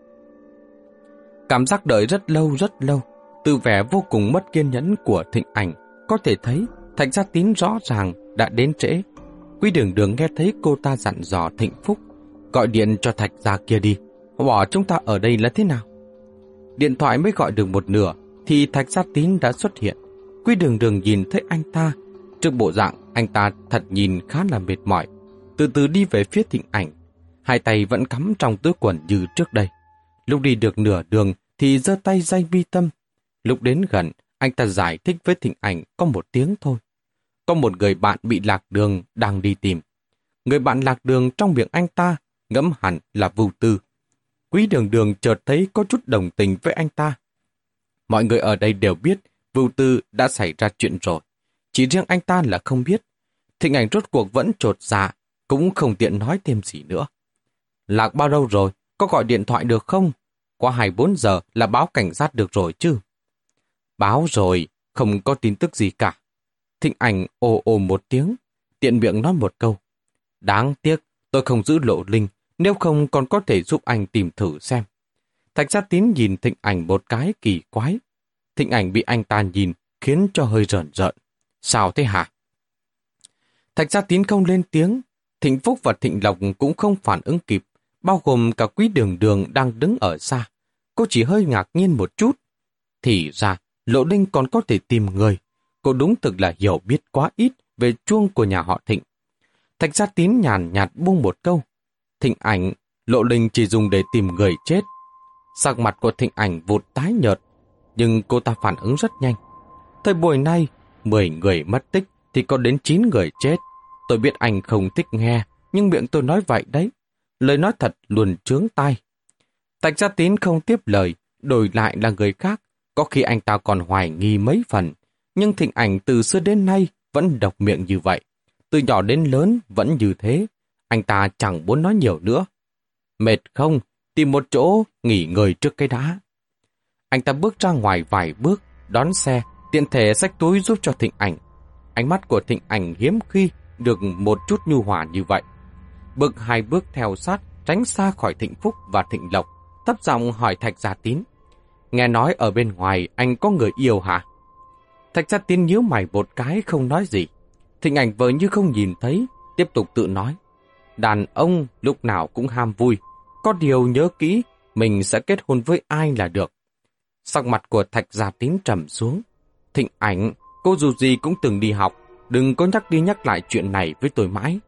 Cảm giác đợi rất lâu rất lâu, từ vẻ vô cùng mất kiên nhẫn của thịnh ảnh, có thể thấy Thạch Gia Tín rõ ràng đã đến trễ. Quý đường đường nghe thấy cô ta dặn dò thịnh phúc, gọi điện cho Thạch Gia kia đi, bỏ chúng ta ở đây là thế nào? Điện thoại mới gọi được một nửa, thì Thạch Gia Tín đã xuất hiện. Quý đường đường nhìn thấy anh ta, trước bộ dạng anh ta thật nhìn khá là mệt mỏi, từ từ đi về phía thịnh ảnh, hai tay vẫn cắm trong túi quần như trước đây. Lúc đi được nửa đường thì giơ tay dây vi tâm. Lúc đến gần, anh ta giải thích với thịnh ảnh có một tiếng thôi. Có một người bạn bị lạc đường đang đi tìm. Người bạn lạc đường trong miệng anh ta ngẫm hẳn là vưu tư. Quý đường đường chợt thấy có chút đồng tình với anh ta. Mọi người ở đây đều biết vưu tư đã xảy ra chuyện rồi. Chỉ riêng anh ta là không biết. Thịnh ảnh rốt cuộc vẫn trột dạ, cũng không tiện nói thêm gì nữa. Lạc bao lâu rồi? Có gọi điện thoại được không? Qua 24 giờ là báo cảnh sát được rồi chứ? Báo rồi, không có tin tức gì cả. Thịnh ảnh ồ ồ một tiếng, tiện miệng nói một câu. Đáng tiếc, tôi không giữ lộ linh, nếu không còn có thể giúp anh tìm thử xem. Thạch gia tín nhìn thịnh ảnh một cái kỳ quái. Thịnh ảnh bị anh ta nhìn, khiến cho hơi rợn rợn. Sao thế hả? Thạch gia tín không lên tiếng, thịnh phúc và thịnh lộc cũng không phản ứng kịp, bao gồm cả quý đường đường đang đứng ở xa. Cô chỉ hơi ngạc nhiên một chút. Thì ra, lộ linh còn có thể tìm người. Cô đúng thực là hiểu biết quá ít về chuông của nhà họ thịnh. Thạch gia tín nhàn nhạt buông một câu. Thịnh ảnh, lộ linh chỉ dùng để tìm người chết. Sắc mặt của thịnh ảnh vụt tái nhợt, nhưng cô ta phản ứng rất nhanh. Thời buổi nay, 10 người mất tích thì có đến 9 người chết. Tôi biết anh không thích nghe, nhưng miệng tôi nói vậy đấy. Lời nói thật luôn trướng tai. Tạch gia tín không tiếp lời, đổi lại là người khác. Có khi anh ta còn hoài nghi mấy phần. Nhưng thịnh ảnh từ xưa đến nay vẫn độc miệng như vậy. Từ nhỏ đến lớn vẫn như thế. Anh ta chẳng muốn nói nhiều nữa. Mệt không? Tìm một chỗ nghỉ ngơi trước cái đá. Anh ta bước ra ngoài vài bước, đón xe, tiện thể xách túi giúp cho thịnh ảnh. Ánh mắt của thịnh ảnh hiếm khi được một chút nhu hòa như vậy. Bước hai bước theo sát, tránh xa khỏi thịnh phúc và thịnh lộc, thấp giọng hỏi thạch gia tín. Nghe nói ở bên ngoài anh có người yêu hả? Thạch gia tín nhíu mày một cái không nói gì. Thịnh ảnh vợ như không nhìn thấy, tiếp tục tự nói. Đàn ông lúc nào cũng ham vui, có điều nhớ kỹ mình sẽ kết hôn với ai là được. Sắc mặt của thạch gia tín trầm xuống. Thịnh ảnh, cô dù gì cũng từng đi học, đừng có nhắc đi nhắc lại chuyện này với tôi mãi.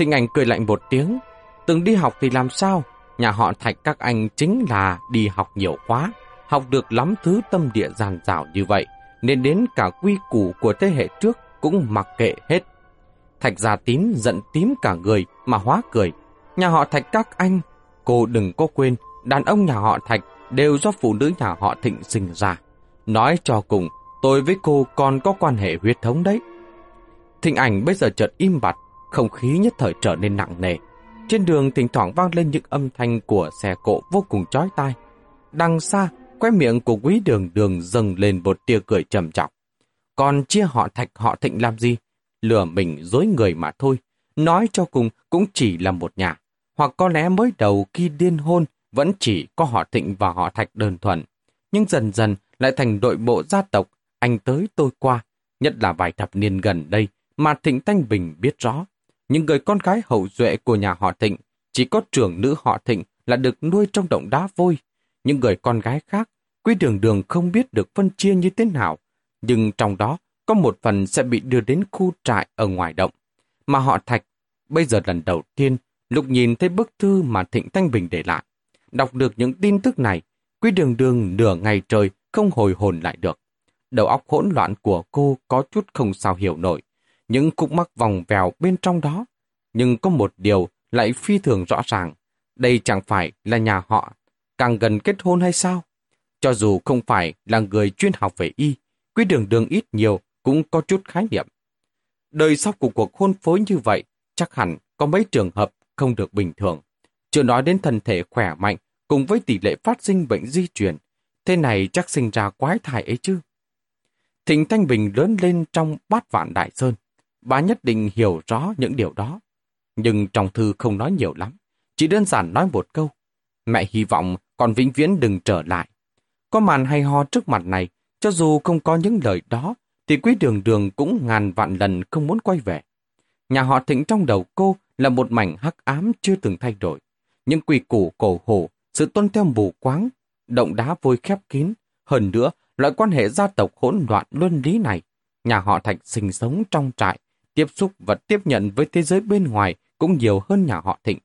Thịnh ảnh cười lạnh một tiếng, từng đi học thì làm sao? Nhà họ thạch các anh chính là đi học nhiều quá, học được lắm thứ tâm địa giàn dảo như vậy, nên đến cả quy củ của thế hệ trước cũng mặc kệ hết. Thạch gia tín giận tím cả người mà hóa cười. Nhà họ thạch các anh, cô đừng có quên, đàn ông nhà họ thạch đều do phụ nữ nhà họ thịnh sinh ra. Nói cho cùng, tôi với cô còn có quan hệ huyết thống đấy. Thịnh ảnh bây giờ chợt im bặt, không khí nhất thời trở nên nặng nề. Trên đường thỉnh thoảng vang lên những âm thanh của xe cộ vô cùng chói tai. Đằng xa, quay miệng của quý đường đường dâng lên một tia cười trầm trọng. Còn chia họ thạch họ thịnh làm gì? Lừa mình dối người mà thôi. Nói cho cùng cũng chỉ là một nhà. Hoặc có lẽ mới đầu khi điên hôn vẫn chỉ có họ thịnh và họ thạch đơn thuần. Nhưng dần dần lại thành đội bộ gia tộc, anh tới tôi qua. Nhất là vài thập niên gần đây mà Thịnh Thanh Bình biết rõ. Những người con gái hậu duệ của nhà họ Thịnh, chỉ có trưởng nữ họ Thịnh là được nuôi trong động đá vôi. Những người con gái khác, Quý Đường Đường không biết được phân chia như thế nào, nhưng trong đó có một phần sẽ bị đưa đến khu trại ở ngoài động. Mà họ Thạch, bây giờ lần đầu tiên, Lục nhìn thấy bức thư mà Thịnh Thanh Bình để lại. Đọc được những tin tức này, Quý Đường Đường nửa ngày trời không hồi hồn lại được. Đầu óc hỗn loạn của cô có chút không sao hiểu nổi những khúc mắc vòng vèo bên trong đó. Nhưng có một điều lại phi thường rõ ràng. Đây chẳng phải là nhà họ càng gần kết hôn hay sao? Cho dù không phải là người chuyên học về y, quý đường đường ít nhiều cũng có chút khái niệm. Đời sau của cuộc hôn phối như vậy chắc hẳn có mấy trường hợp không được bình thường. Chưa nói đến thân thể khỏe mạnh cùng với tỷ lệ phát sinh bệnh di truyền. Thế này chắc sinh ra quái thai ấy chứ. Thịnh Thanh Bình lớn lên trong bát vạn đại sơn bà nhất định hiểu rõ những điều đó. Nhưng trong thư không nói nhiều lắm, chỉ đơn giản nói một câu. Mẹ hy vọng con vĩnh viễn đừng trở lại. Có màn hay ho trước mặt này, cho dù không có những lời đó, thì quý đường đường cũng ngàn vạn lần không muốn quay về. Nhà họ thịnh trong đầu cô là một mảnh hắc ám chưa từng thay đổi. Những quỷ củ cổ hổ, sự tuân theo mù quáng, động đá vôi khép kín. Hơn nữa, loại quan hệ gia tộc hỗn loạn luân lý này, nhà họ thạch sinh sống trong trại, tiếp xúc và tiếp nhận với thế giới bên ngoài cũng nhiều hơn nhà họ Thịnh.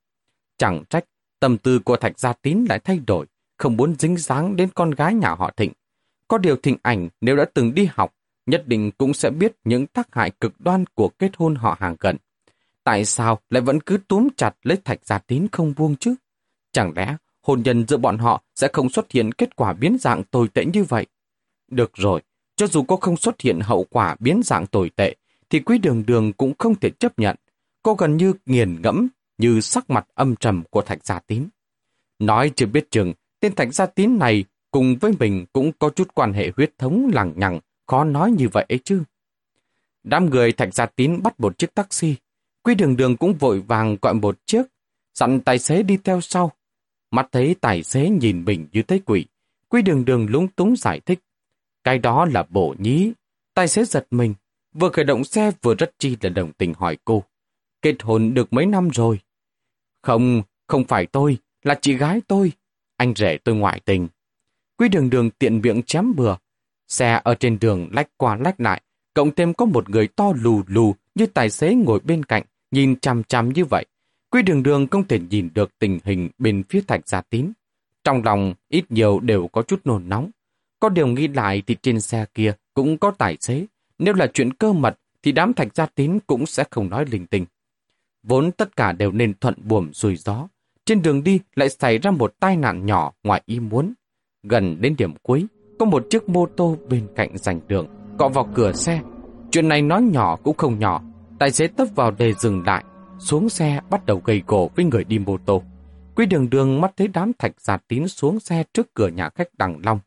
Chẳng trách, tâm tư của Thạch Gia Tín lại thay đổi, không muốn dính dáng đến con gái nhà họ Thịnh. Có điều Thịnh ảnh nếu đã từng đi học, nhất định cũng sẽ biết những tác hại cực đoan của kết hôn họ hàng gần. Tại sao lại vẫn cứ túm chặt lấy Thạch Gia Tín không buông chứ? Chẳng lẽ hôn nhân giữa bọn họ sẽ không xuất hiện kết quả biến dạng tồi tệ như vậy? Được rồi, cho dù có không xuất hiện hậu quả biến dạng tồi tệ, thì quý đường đường cũng không thể chấp nhận. Cô gần như nghiền ngẫm như sắc mặt âm trầm của Thạch Gia Tín. Nói chưa biết chừng, tên Thạch Gia Tín này cùng với mình cũng có chút quan hệ huyết thống lằng nhằng, khó nói như vậy ấy chứ. Đám người thạch gia tín bắt một chiếc taxi. Quý đường đường cũng vội vàng gọi một chiếc, dặn tài xế đi theo sau. Mắt thấy tài xế nhìn mình như thấy quỷ. Quý đường đường lúng túng giải thích. Cái đó là bổ nhí. Tài xế giật mình, vừa khởi động xe vừa rất chi là đồng tình hỏi cô. Kết hôn được mấy năm rồi. Không, không phải tôi, là chị gái tôi. Anh rể tôi ngoại tình. Quý đường đường tiện miệng chém bừa. Xe ở trên đường lách qua lách lại, cộng thêm có một người to lù lù như tài xế ngồi bên cạnh, nhìn chằm chằm như vậy. Quý đường đường không thể nhìn được tình hình bên phía thạch gia tín. Trong lòng ít nhiều đều có chút nồn nóng. Có điều nghĩ lại thì trên xe kia cũng có tài xế. Nếu là chuyện cơ mật thì đám thạch gia tín cũng sẽ không nói linh tinh. Vốn tất cả đều nên thuận buồm xuôi gió. Trên đường đi lại xảy ra một tai nạn nhỏ ngoài ý muốn. Gần đến điểm cuối, có một chiếc mô tô bên cạnh rành đường, cọ vào cửa xe. Chuyện này nói nhỏ cũng không nhỏ. Tài xế tấp vào để dừng lại, xuống xe bắt đầu gây gỗ với người đi mô tô. Quý đường đường mắt thấy đám thạch giả tín xuống xe trước cửa nhà khách Đằng Long.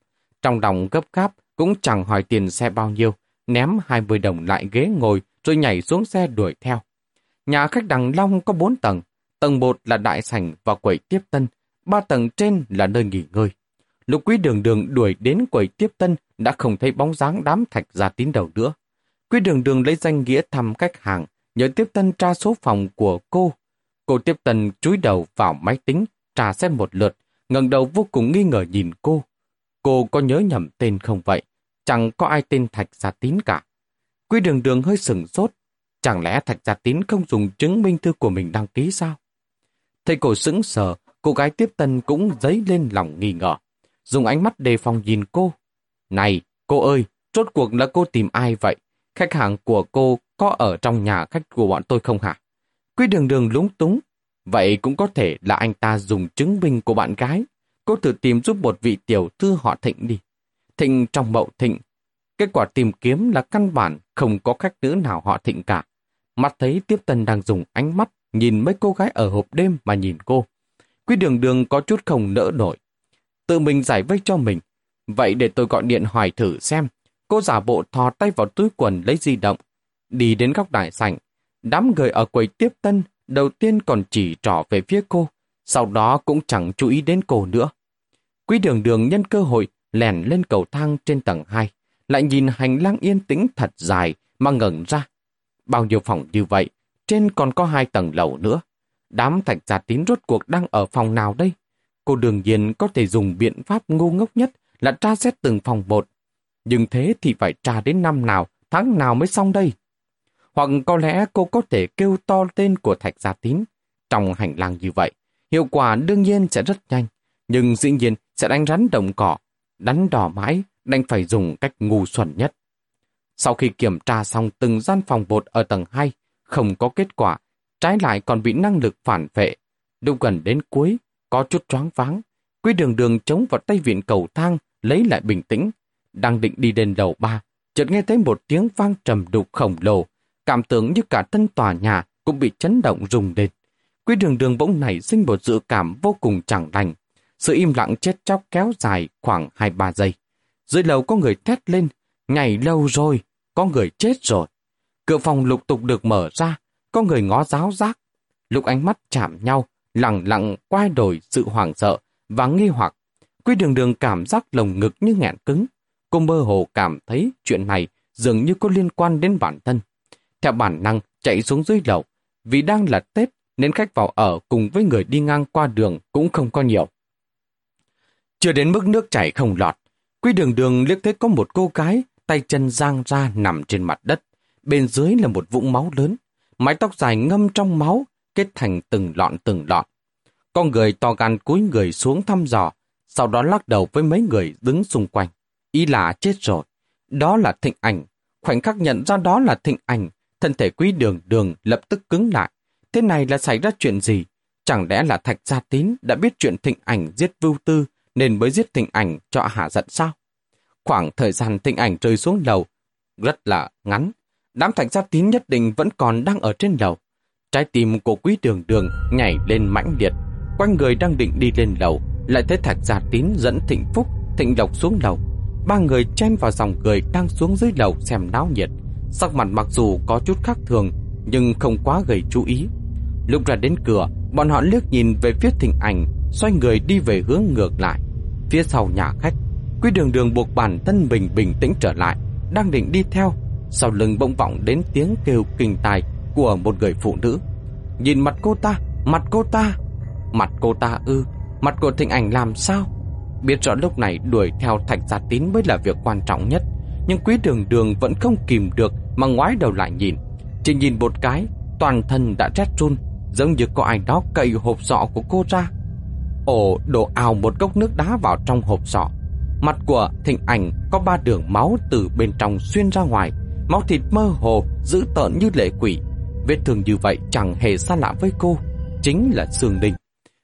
Trong lòng gấp gáp, cũng chẳng hỏi tiền xe bao nhiêu, ném 20 đồng lại ghế ngồi rồi nhảy xuống xe đuổi theo. Nhà khách Đằng Long có 4 tầng, tầng 1 là đại sảnh và quầy tiếp tân, ba tầng trên là nơi nghỉ ngơi. Lục quý đường đường đuổi đến quầy tiếp tân đã không thấy bóng dáng đám thạch ra tín đầu nữa. Quý đường đường lấy danh nghĩa thăm khách hàng, nhờ tiếp tân tra số phòng của cô. Cô tiếp tân chúi đầu vào máy tính, trả xem một lượt, ngẩng đầu vô cùng nghi ngờ nhìn cô. Cô có nhớ nhầm tên không vậy? Chẳng có ai tên Thạch Gia Tín cả. Quy đường đường hơi sửng sốt. Chẳng lẽ Thạch Gia Tín không dùng chứng minh thư của mình đăng ký sao? Thấy cổ sững sờ, cô gái tiếp tân cũng dấy lên lòng nghi ngờ. Dùng ánh mắt đề phòng nhìn cô. Này, cô ơi, rốt cuộc là cô tìm ai vậy? Khách hàng của cô có ở trong nhà khách của bọn tôi không hả? Quy đường đường lúng túng. Vậy cũng có thể là anh ta dùng chứng minh của bạn gái. Cô thử tìm giúp một vị tiểu thư họ thịnh đi. Thịnh trong mậu thịnh. Kết quả tìm kiếm là căn bản, không có khách nữ nào họ thịnh cả. mặt thấy tiếp tân đang dùng ánh mắt nhìn mấy cô gái ở hộp đêm mà nhìn cô. Quý đường đường có chút không nỡ nổi. Tự mình giải vây cho mình. Vậy để tôi gọi điện hỏi thử xem. Cô giả bộ thò tay vào túi quần lấy di động. Đi đến góc đại sảnh. Đám người ở quầy tiếp tân đầu tiên còn chỉ trỏ về phía cô. Sau đó cũng chẳng chú ý đến cô nữa. Quý đường đường nhân cơ hội lèn lên cầu thang trên tầng 2. Lại nhìn hành lang yên tĩnh thật dài mà ngẩn ra. Bao nhiêu phòng như vậy, trên còn có hai tầng lầu nữa. Đám thạch gia tín rốt cuộc đang ở phòng nào đây? Cô đương nhiên có thể dùng biện pháp ngu ngốc nhất là tra xét từng phòng một. Nhưng thế thì phải tra đến năm nào, tháng nào mới xong đây? Hoặc có lẽ cô có thể kêu to tên của thạch gia tín. Trong hành lang như vậy, hiệu quả đương nhiên sẽ rất nhanh, nhưng dĩ nhiên sẽ đánh rắn đồng cỏ. Đánh đỏ mãi, đành phải dùng cách ngu xuẩn nhất. Sau khi kiểm tra xong từng gian phòng bột ở tầng 2, không có kết quả, trái lại còn bị năng lực phản vệ. Lúc gần đến cuối, có chút choáng váng. Quy đường đường chống vào tay viện cầu thang, lấy lại bình tĩnh. Đang định đi đến đầu ba, chợt nghe thấy một tiếng vang trầm đục khổng lồ, cảm tưởng như cả thân tòa nhà cũng bị chấn động rùng lên. Quy đường đường bỗng nảy sinh một dự cảm vô cùng chẳng lành. Sự im lặng chết chóc kéo dài khoảng 2-3 giây. Dưới lầu có người thét lên, nhảy lâu rồi, có người chết rồi. Cửa phòng lục tục được mở ra, có người ngó giáo giác. Lúc ánh mắt chạm nhau, lặng lặng quay đổi sự hoảng sợ và nghi hoặc. Quy đường đường cảm giác lồng ngực như nghẹn cứng. Cô mơ hồ cảm thấy chuyện này dường như có liên quan đến bản thân. Theo bản năng chạy xuống dưới lầu, vì đang là Tết nên khách vào ở cùng với người đi ngang qua đường cũng không có nhiều. Chưa đến mức nước chảy không lọt, Quý đường đường liếc thấy có một cô gái tay chân giang ra nằm trên mặt đất. Bên dưới là một vũng máu lớn, mái tóc dài ngâm trong máu, kết thành từng lọn từng lọn. Con người to gan cúi người xuống thăm dò, sau đó lắc đầu với mấy người đứng xung quanh. Ý là chết rồi. Đó là thịnh ảnh. Khoảnh khắc nhận ra đó là thịnh ảnh, thân thể quý đường đường lập tức cứng lại. Thế này là xảy ra chuyện gì? Chẳng lẽ là Thạch Gia Tín đã biết chuyện thịnh ảnh giết vưu tư nên mới giết thịnh ảnh cho hạ giận sao? Khoảng thời gian thịnh ảnh rơi xuống lầu rất là ngắn. Đám Thạch Gia Tín nhất định vẫn còn đang ở trên lầu. Trái tim của quý đường đường nhảy lên mãnh liệt. Quanh người đang định đi lên lầu, lại thấy Thạch Gia Tín dẫn Thịnh Phúc, Thịnh Lộc xuống lầu. Ba người chen vào dòng người đang xuống dưới lầu xem náo nhiệt. Sắc mặt mặc dù có chút khác thường Nhưng không quá gây chú ý Lúc ra đến cửa Bọn họ liếc nhìn về phía thịnh ảnh Xoay người đi về hướng ngược lại. Phía sau nhà khách Quý đường đường buộc bản thân mình bình tĩnh trở lại Đang định đi theo Sau lưng bỗng vọng đến tiếng kêu kinh tài Của một người phụ nữ. Nhìn mặt cô ta, mặt cô ta Mặt cô ta ư Mặt của thịnh ảnh làm sao? Biết rõ lúc này đuổi theo thạch gia tín mới là việc quan trọng nhất Nhưng quý đường đường vẫn không kìm được Mà ngoái đầu lại nhìn. Chỉ nhìn một cái Toàn thân đã rét run Giống như có ai đó cậy hộp sọ của cô ra ổ đổ ào một cốc nước đá vào trong hộp sọ. Mặt của thịnh ảnh có ba đường máu từ bên trong xuyên ra ngoài. Máu thịt mơ hồ, dữ tợn như lệ quỷ. Vết thương như vậy chẳng hề xa lạ với cô Chính là xương đinh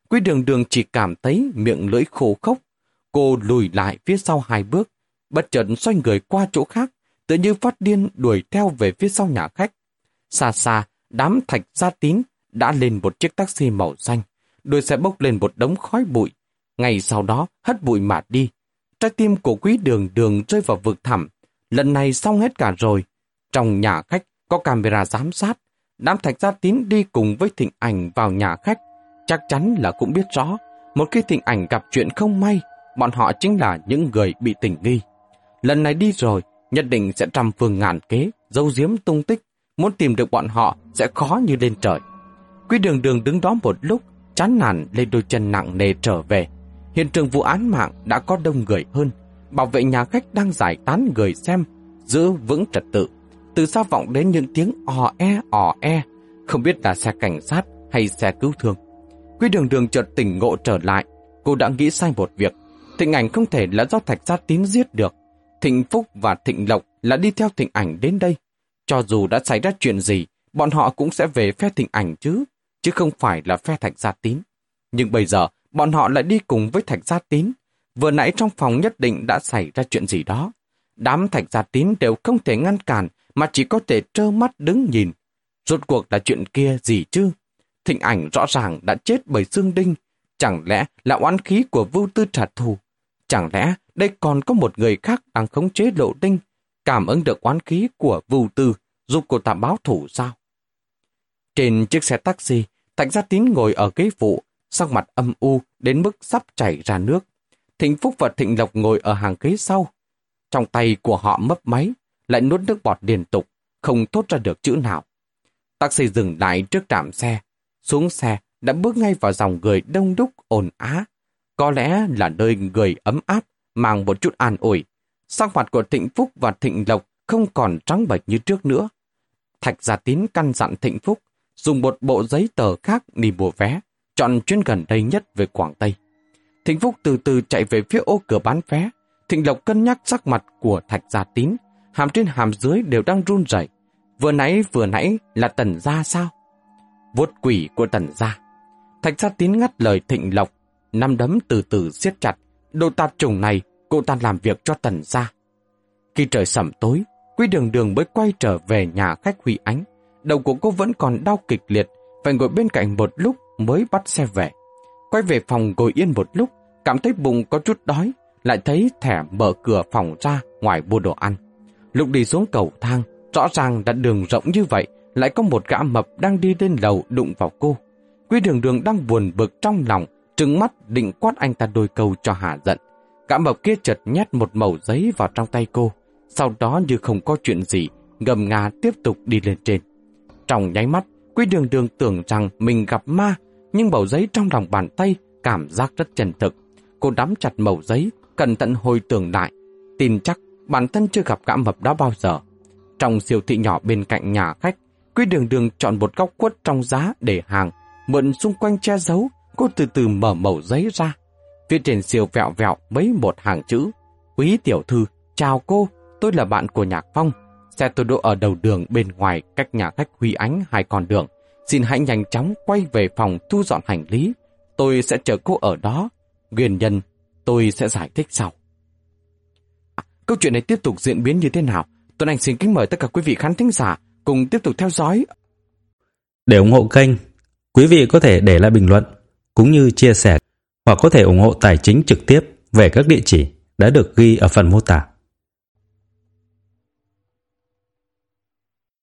Quý đường đường chỉ cảm thấy miệng lưỡi khô khốc. Cô lùi lại phía sau hai bước Bất chợt xoay người qua chỗ khác Tự như phát điên đuổi theo về phía sau nhà khách. Xa xa Đám thạch gia tín đã lên một chiếc taxi màu xanh đôi xe bốc lên một đống khói bụi. Ngày sau đó hất bụi mà đi. Trái tim của quý đường đường rơi vào vực thẳm. Lần này xong hết cả rồi. Trong nhà khách có camera giám sát. Đám thạch gia tín đi cùng với thịnh ảnh vào nhà khách. Chắc chắn là cũng biết rõ. Một khi thịnh ảnh gặp chuyện không may, bọn họ chính là những người bị tình nghi. Lần này đi rồi, nhất định sẽ trăm phương ngàn kế, dấu diếm tung tích. Muốn tìm được bọn họ sẽ khó như lên trời. Quý đường đường đứng đó một lúc, chán nản lên đôi chân nặng nề trở về. Hiện trường vụ án mạng đã có đông người hơn. Bảo vệ nhà khách đang giải tán người xem, giữ vững trật tự. Từ xa vọng đến những tiếng ò e ò e, không biết là xe cảnh sát hay xe cứu thương. Quý đường đường chợt tỉnh ngộ trở lại, cô đã nghĩ sai một việc. Thịnh ảnh không thể là do thạch gia tín giết được. Thịnh Phúc và Thịnh Lộc là đi theo thịnh ảnh đến đây. Cho dù đã xảy ra chuyện gì, bọn họ cũng sẽ về phe thịnh ảnh chứ chứ không phải là phe Thạch Gia Tín. Nhưng bây giờ, bọn họ lại đi cùng với Thạch Gia Tín. Vừa nãy trong phòng nhất định đã xảy ra chuyện gì đó. Đám Thạch Gia Tín đều không thể ngăn cản, mà chỉ có thể trơ mắt đứng nhìn. Rốt cuộc là chuyện kia gì chứ? Thịnh ảnh rõ ràng đã chết bởi xương đinh. Chẳng lẽ là oán khí của vưu tư trả thù? Chẳng lẽ đây còn có một người khác đang khống chế lộ đinh, cảm ứng được oán khí của vưu tư, giúp cô ta báo thủ sao? Trên chiếc xe taxi, Thạch Gia Tín ngồi ở ghế phụ, sắc mặt âm u đến mức sắp chảy ra nước. Thịnh Phúc và Thịnh Lộc ngồi ở hàng ghế sau. Trong tay của họ mấp máy, lại nuốt nước bọt liên tục, không thốt ra được chữ nào. Taxi dừng lại trước trạm xe. Xuống xe đã bước ngay vào dòng người đông đúc ồn á. Có lẽ là nơi người ấm áp, mang một chút an ủi. Sắc mặt của Thịnh Phúc và Thịnh Lộc không còn trắng bệch như trước nữa. Thạch Gia Tín căn dặn Thịnh Phúc dùng một bộ giấy tờ khác đi mua vé, chọn chuyến gần đây nhất về Quảng Tây. Thịnh Phúc từ từ chạy về phía ô cửa bán vé. Thịnh Lộc cân nhắc sắc mặt của Thạch Gia Tín, hàm trên hàm dưới đều đang run rẩy. Vừa nãy vừa nãy là Tần Gia sao? Vuốt quỷ của Tần Gia. Thạch Gia Tín ngắt lời Thịnh Lộc, năm đấm từ từ siết chặt. Đồ tạp trùng này, cô ta làm việc cho Tần Gia. Khi trời sẩm tối, Quý đường đường mới quay trở về nhà khách Huy Ánh đầu của cô vẫn còn đau kịch liệt, phải ngồi bên cạnh một lúc mới bắt xe về. Quay về phòng ngồi yên một lúc, cảm thấy bụng có chút đói, lại thấy thẻ mở cửa phòng ra ngoài mua đồ ăn. Lúc đi xuống cầu thang, rõ ràng đã đường rộng như vậy, lại có một gã mập đang đi lên lầu đụng vào cô. Quy đường đường đang buồn bực trong lòng, trừng mắt định quát anh ta đôi câu cho hạ giận. Gã mập kia chợt nhét một mẩu giấy vào trong tay cô, sau đó như không có chuyện gì, ngầm ngà tiếp tục đi lên trên. Trong nháy mắt, Quý đường đường tưởng rằng mình gặp ma, nhưng mẩu giấy trong lòng bàn tay cảm giác rất chân thực. Cô đắm chặt mẩu giấy, cẩn thận hồi tưởng lại. Tin chắc bản thân chưa gặp gã mập đó bao giờ. Trong siêu thị nhỏ bên cạnh nhà khách, Quý đường đường chọn một góc quất trong giá để hàng, mượn xung quanh che giấu, cô từ từ mở mẩu giấy ra. Phía trên siêu vẹo vẹo mấy một hàng chữ. Quý tiểu thư, chào cô, tôi là bạn của Nhạc Phong, Xe tôi đỗ ở đầu đường bên ngoài cách nhà khách Huy Ánh hai con đường. Xin hãy nhanh chóng quay về phòng thu dọn hành lý. Tôi sẽ chờ cô ở đó. Nguyên nhân tôi sẽ giải thích sau. À, câu chuyện này tiếp tục diễn biến như thế nào? Tuấn Anh xin kính mời tất cả quý vị khán thính giả cùng tiếp tục theo dõi. Để ủng hộ kênh, quý vị có thể để lại bình luận cũng như chia sẻ hoặc có thể ủng hộ tài chính trực tiếp về các địa chỉ đã được ghi ở phần mô tả.